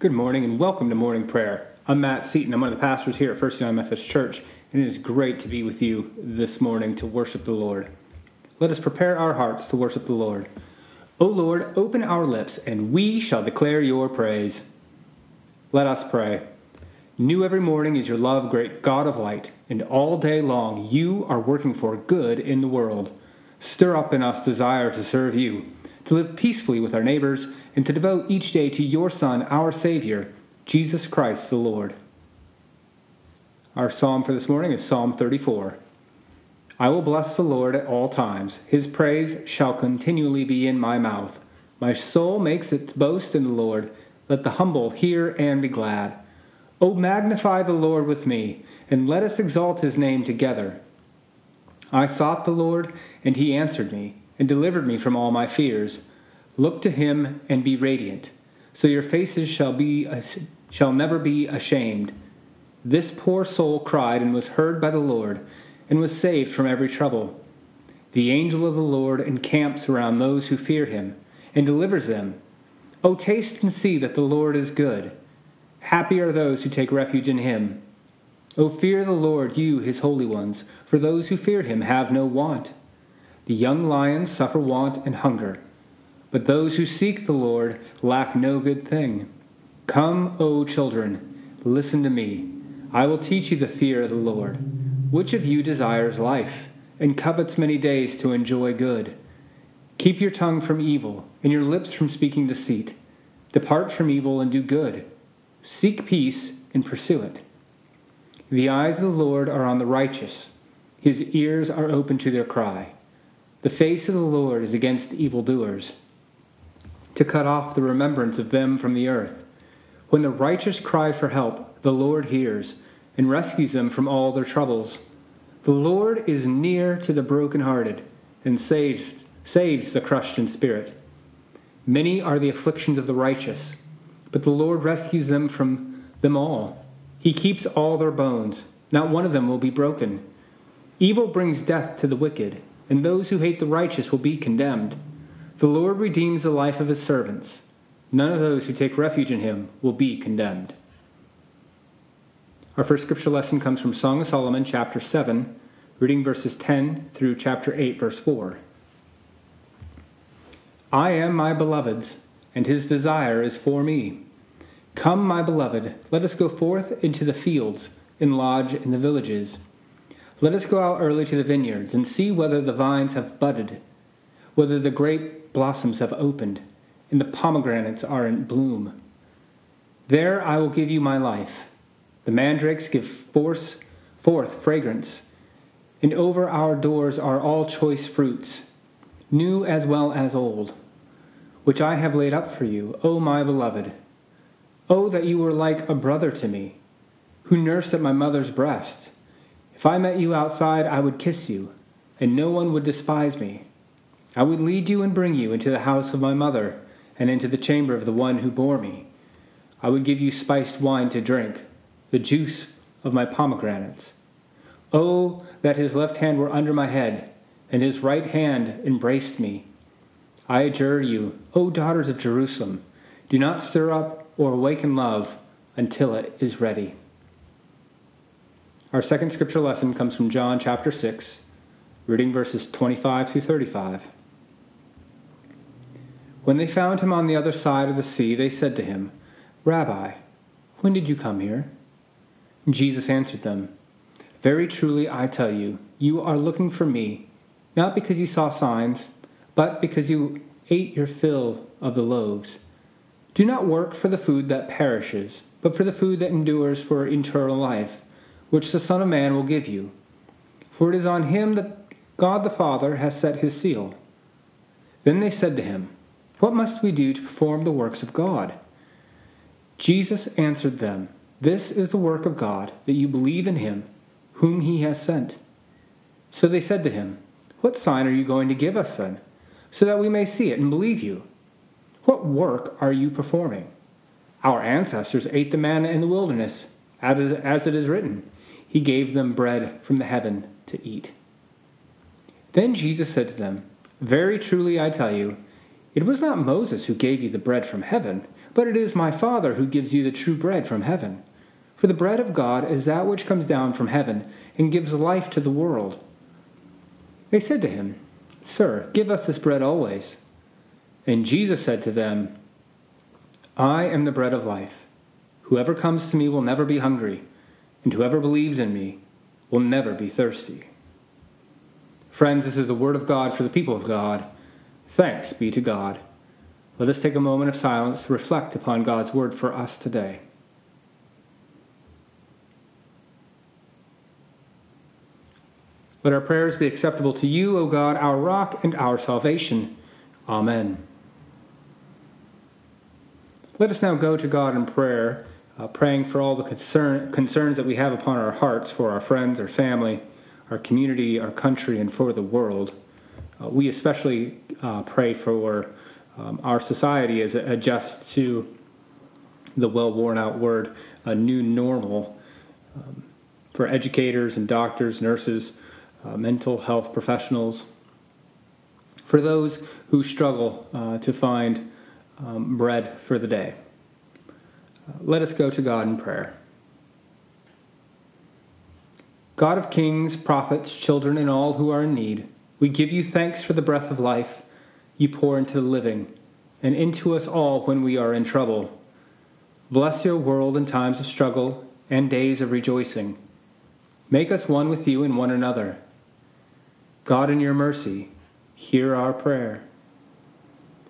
Good morning and welcome to morning prayer. I'm Matt Seaton. I'm one of the pastors here at First United Methodist Church, and it is great to be with you this morning to worship the Lord. Let us prepare our hearts to worship the Lord. O Lord, open our lips, and we shall declare your praise. Let us pray. New every morning is your love, great God of light, and all day long you are working for good in the world. Stir up in us desire to serve you to live peacefully with our neighbors, and to devote each day to your Son, our Savior, Jesus Christ the Lord. Our psalm for this morning is Psalm 34. I will bless the Lord at all times. His praise shall continually be in my mouth. My soul makes its boast in the Lord. Let the humble hear and be glad. O magnify the Lord with me, and let us exalt his name together. I sought the Lord, and he answered me and delivered me from all my fears. Look to him and be radiant, so your faces shall be shall never be ashamed. This poor soul cried and was heard by the Lord, and was saved from every trouble. The angel of the Lord encamps around those who fear him, and delivers them. O taste and see that the Lord is good. Happy are those who take refuge in him. O fear the Lord, you his holy ones, for those who fear him have no want. The young lions suffer want and hunger, but those who seek the Lord lack no good thing. Come, O children, listen to me. I will teach you the fear of the Lord. Which of you desires life, and covets many days to enjoy good? Keep your tongue from evil, and your lips from speaking deceit. Depart from evil and do good. Seek peace and pursue it. The eyes of the Lord are on the righteous, his ears are open to their cry. The face of the Lord is against evildoers, to cut off the remembrance of them from the earth. When the righteous cry for help, the Lord hears and rescues them from all their troubles. The Lord is near to the brokenhearted and saves, saves the crushed in spirit. Many are the afflictions of the righteous, but the Lord rescues them from them all. He keeps all their bones, not one of them will be broken. Evil brings death to the wicked and those who hate the righteous will be condemned. The Lord redeems the life of his servants. None of those who take refuge in him will be condemned. Our first scripture lesson comes from Song of Solomon, chapter 7, reading verses 10 through chapter 8, verse 4. I am my beloved's, and his desire is for me. Come, my beloved, let us go forth into the fields, and lodge in the villages. Let us go out early to the vineyards and see whether the vines have budded, whether the grape blossoms have opened, and the pomegranates are in bloom. There I will give you my life. The mandrakes give force, forth fragrance, and over our doors are all choice fruits, new as well as old, which I have laid up for you, O my beloved. Oh, that you were like a brother to me, who nursed at my mother's breast. If I met you outside, I would kiss you, and no one would despise me. I would lead you and bring you into the house of my mother, and into the chamber of the one who bore me. I would give you spiced wine to drink, the juice of my pomegranates. Oh, that his left hand were under my head, and his right hand embraced me. I adjure you, O daughters of Jerusalem, do not stir up or awaken love until it is ready. Our second scripture lesson comes from John chapter 6, reading verses 25 through 35. When they found him on the other side of the sea, they said to him, Rabbi, when did you come here? Jesus answered them, Very truly I tell you, you are looking for me, not because you saw signs, but because you ate your fill of the loaves. Do not work for the food that perishes, but for the food that endures for eternal life which the Son of Man will give you. For it is on him that God the Father has set his seal. Then they said to him, What must we do to perform the works of God? Jesus answered them, This is the work of God, that you believe in him, whom he has sent. So they said to him, What sign are you going to give us then, so that we may see it and believe you? What work are you performing? Our ancestors ate the manna in the wilderness, as it is written he gave them bread from the heaven to eat. Then Jesus said to them, Very truly I tell you, it was not Moses who gave you the bread from heaven, but it is my Father who gives you the true bread from heaven. For the bread of God is that which comes down from heaven and gives life to the world. They said to him, Sir, give us this bread always. And Jesus said to them, I am the bread of life. Whoever comes to me will never be hungry, and whoever believes in me will never be thirsty. Friends, this is the word of God for the people of God. Thanks be to God. Let us take a moment of silence to reflect upon God's word for us today. Let our prayers be acceptable to you, O God, our rock and our salvation. Amen. Let us now go to God in prayer, uh, praying for all the concern, concerns that we have upon our hearts for our friends, our family, our community, our country, and for the world. Uh, we especially uh, pray for um, our society as it adjusts to the well worn out word, a new normal, um, for educators and doctors, nurses, uh, mental health professionals, for those who struggle uh, to find um, bread for the day. Uh, let us go to God in prayer. God of kings, prophets, children, and all who are in need, we give you thanks for the breath of life you pour into the living and into us all when we are in trouble. Bless your world in times of struggle and days of rejoicing. Make us one with you and one another. God, in your mercy, hear our prayer.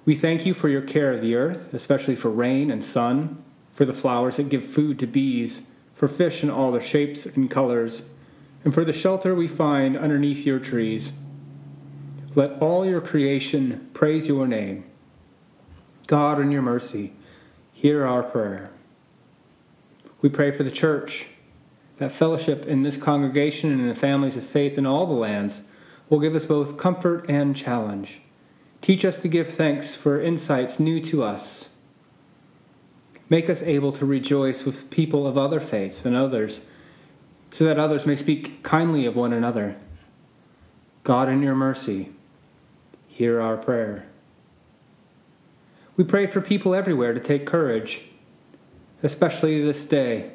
We thank you for your care of the earth, especially for rain and sun, for the flowers that give food to bees, for fish in all their shapes and colors, and for the shelter we find underneath your trees. Let all your creation praise your name. God, in your mercy, hear our prayer. We pray for the church, that fellowship in this congregation and in the families of faith in all the lands will give us both comfort and challenge. Teach us to give thanks for insights new to us. Make us able to rejoice with people of other faiths and others, so that others may speak kindly of one another. God, in your mercy, hear our prayer. We pray for people everywhere to take courage, especially this day,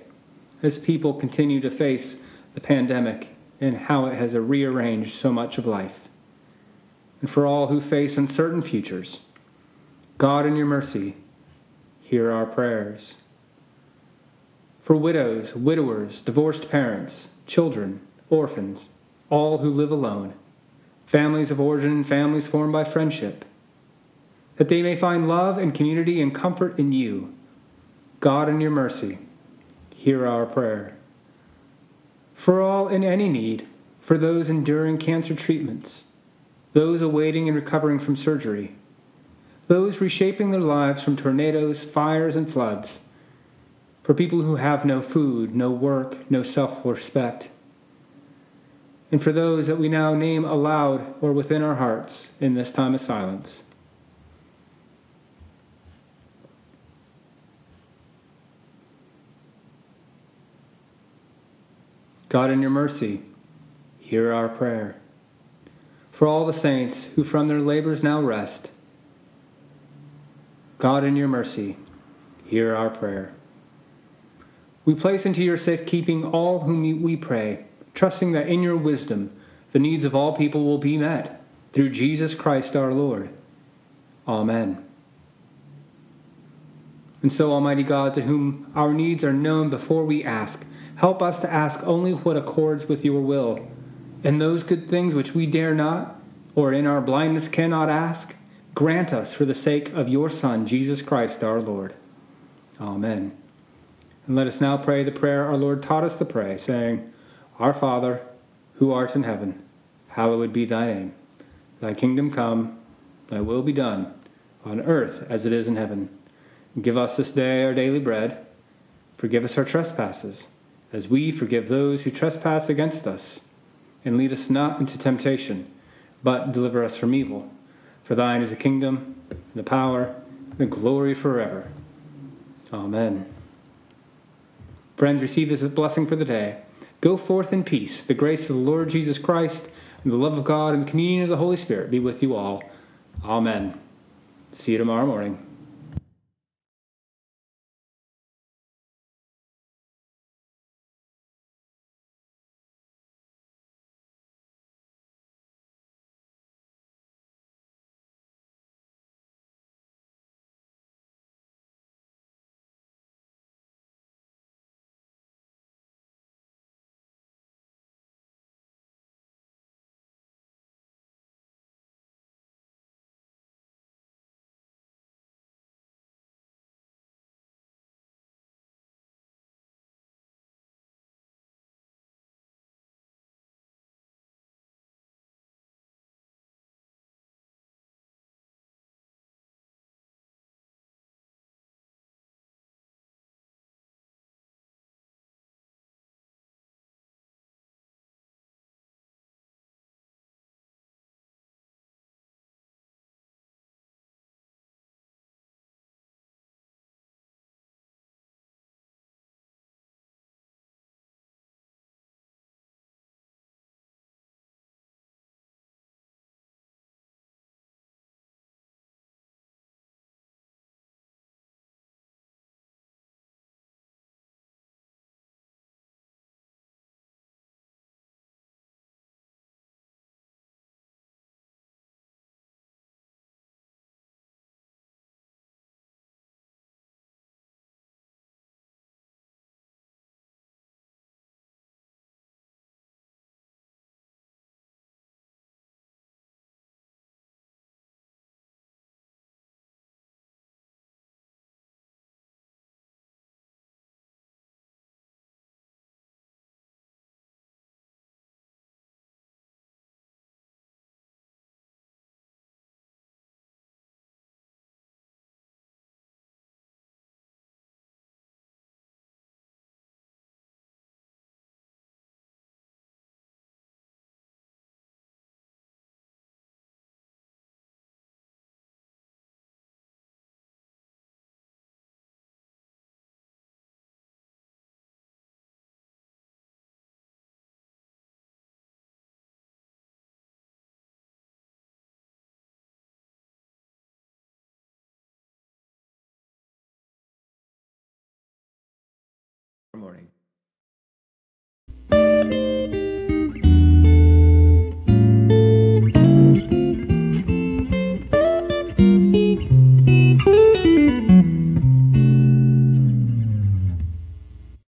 as people continue to face the pandemic and how it has rearranged so much of life. And for all who face uncertain futures, God, in your mercy, hear our prayers. For widows, widowers, divorced parents, children, orphans, all who live alone, families of origin and families formed by friendship, that they may find love and community and comfort in you. God, in your mercy, hear our prayer. For all in any need, for those enduring cancer treatments, those awaiting and recovering from surgery, those reshaping their lives from tornadoes, fires, and floods, for people who have no food, no work, no self respect and for those that we now name aloud or within our hearts in this time of silence. God, in your mercy, hear our prayer. For all the saints who from their labors now rest, God, in your mercy, hear our prayer. We place into your safekeeping all whom we pray trusting that in your wisdom the needs of all people will be met through Jesus Christ our Lord. Amen. And so, Almighty God, to whom our needs are known before we ask, help us to ask only what accords with your will, and those good things which we dare not, or in our blindness cannot ask, grant us for the sake of your Son, Jesus Christ our Lord. Amen. And let us now pray the prayer our Lord taught us to pray, saying, our Father, who art in heaven, hallowed be thy name. Thy kingdom come, thy will be done, on earth as it is in heaven. Give us this day our daily bread. Forgive us our trespasses, as we forgive those who trespass against us. And lead us not into temptation, but deliver us from evil. For thine is the kingdom, and the power, and the glory forever. Amen. Friends, receive this blessing for the day. Go forth in peace. The grace of the Lord Jesus Christ and the love of God and the communion of the Holy Spirit be with you all. Amen. See you tomorrow morning.